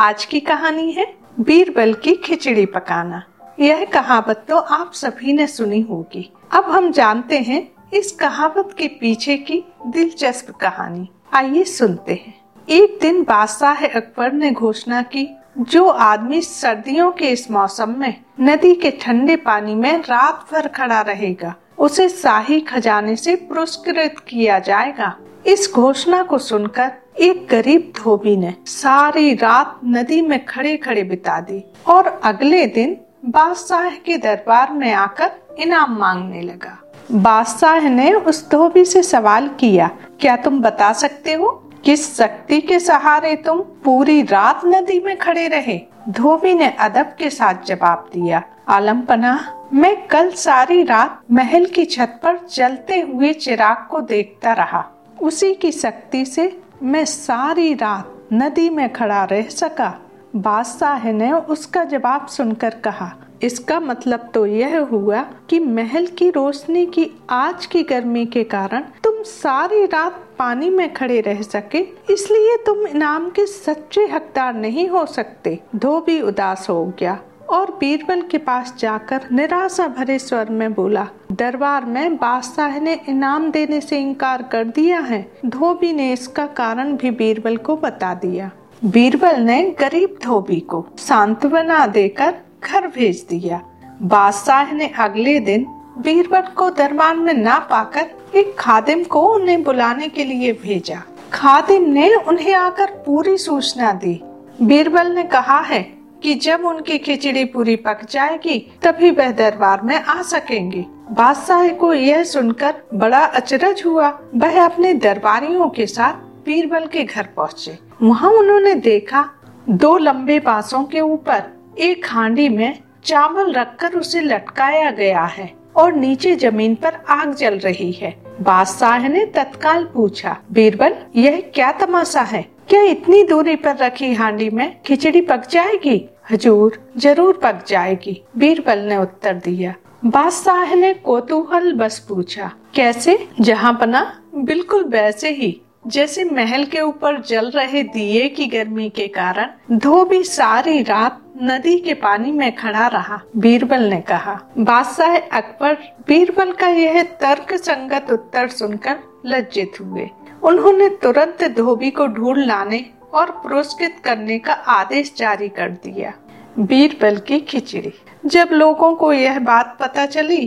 आज की कहानी है बीरबल की खिचड़ी पकाना। यह कहावत तो आप सभी ने सुनी होगी। अब हम जानते हैं इस कहावत के पीछे की दिलचस्प कहानी। आइए सुनते हैं। एक दिन बादशाह अकबर ने घोषणा की, जो आदमी सर्दियों के इस मौसम में नदी के ठंडे पानी में रात भर खड़ा रहेगा, उसे शाही खजाने से पुरस्कृत किया जाएगा। इस घोषणा को सुनकर एक गरीब धोबी ने सारी रात नदी में खड़े खड़े बिता दी और अगले दिन बादशाह के दरबार में आकर इनाम मांगने लगा। बादशाह ने उस धोबी से सवाल किया, क्या तुम बता सकते हो किस शक्ति के सहारे तुम पूरी रात नदी में खड़े रहे? धोबी ने अदब के साथ जवाब दिया आलम पनाह मैं कल सारी रात महल की छत पर जलते हुए चिराग को देखता रहा। उसी की शक्ति से मैं सारी रात नदी में खड़ा रह सका। बादशाह ने उसका जवाब सुनकर कहा, इसका मतलब तो यह हुआ कि महल की रोशनी की आज की गर्मी के कारण तुम सारी रात पानी में खड़े रह सके, इसलिए तुम इनाम के सच्चे हकदार नहीं हो सकते। धोबी उदास हो गया। और बीरबल के पास जाकर निराशा भरे स्वर में बोला, दरबार में बादशाह ने इनाम देने से इनकार कर दिया है। धोबी ने इसका कारण भी बीरबल को बता दिया। बीरबल ने गरीब धोबी को सांत्वना देकर घर भेज दिया। बादशाह ने अगले दिन बीरबल को दरबार में ना पाकर एक खादिम को उन्हें बुलाने के लिए भेजा। खादिम ने उन्हें आकर पूरी सूचना दी। बीरबल ने कहा है कि जब उनकी खिचड़ी पूरी पक जाएगी, तभी वह दरबार में आ सकेंगे। बादशाह को यह सुनकर बड़ा अचरज हुआ। वह अपने दरबारियों के साथ बीरबल के घर पहुँचे। वहाँ उन्होंने देखा दो लंबे बांसों के ऊपर एक हांडी में चावल रखकर उसे लटकाया गया है और नीचे ज़मीन पर आग जल रही है। बादशाह ने तत्काल पूछा बीरबल यह क्या तमाशा है? क्या इतनी दूरी पर रखी हांडी में? खिचड़ी पक जाएगी? हजूर, ज़रूर पक जाएगी। बीरबल ने उत्तर दिया। बादशाह ने कोतूहल बस पूछा, कैसे? जहाँ बना बिल्कुल वैसे ही। जैसे महल के ऊपर जल रहे दिए की गर्मी के कारण, धोबी सारी रात नदी के पानी में खड़ा रहा। बीरबल ने कहा, बादशाह अकबर, बीरबल का यह तर्क संगत उत्तर सुनकर लज्जित हुए। उन्होंने तुरंत धोबी को ढूंढ लाने और पुरस्कृत करने का आदेश जारी कर दिया। बीरबल की खिचड़ी। जब लोगों को यह बात पता चली,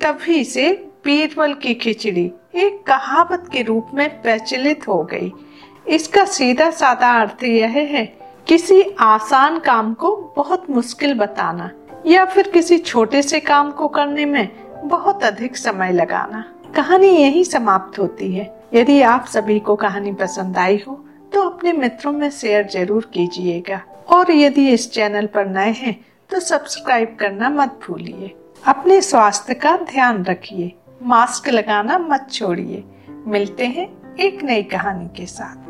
तभी से बीरबल की खिचड़ी एक कहावत के रूप में प्रचलित हो गई। इसका सीधा साधा अर्थ यह है, किसी आसान काम को बहुत मुश्किल बताना या फिर किसी छोटे से काम को करने में बहुत अधिक समय लगाना। कहानी यही समाप्त होती है। यदि आप सभी को कहानी पसंद आई हो तो अपने मित्रों में शेयर ज़रूर कीजिएगा। और यदि इस चैनल पर नए हैं तो सब्सक्राइब करना मत भूलिए। अपने स्वास्थ्य का ध्यान रखिए। मास्क लगाना मत छोड़िए। मिलते हैं एक नई कहानी के साथ।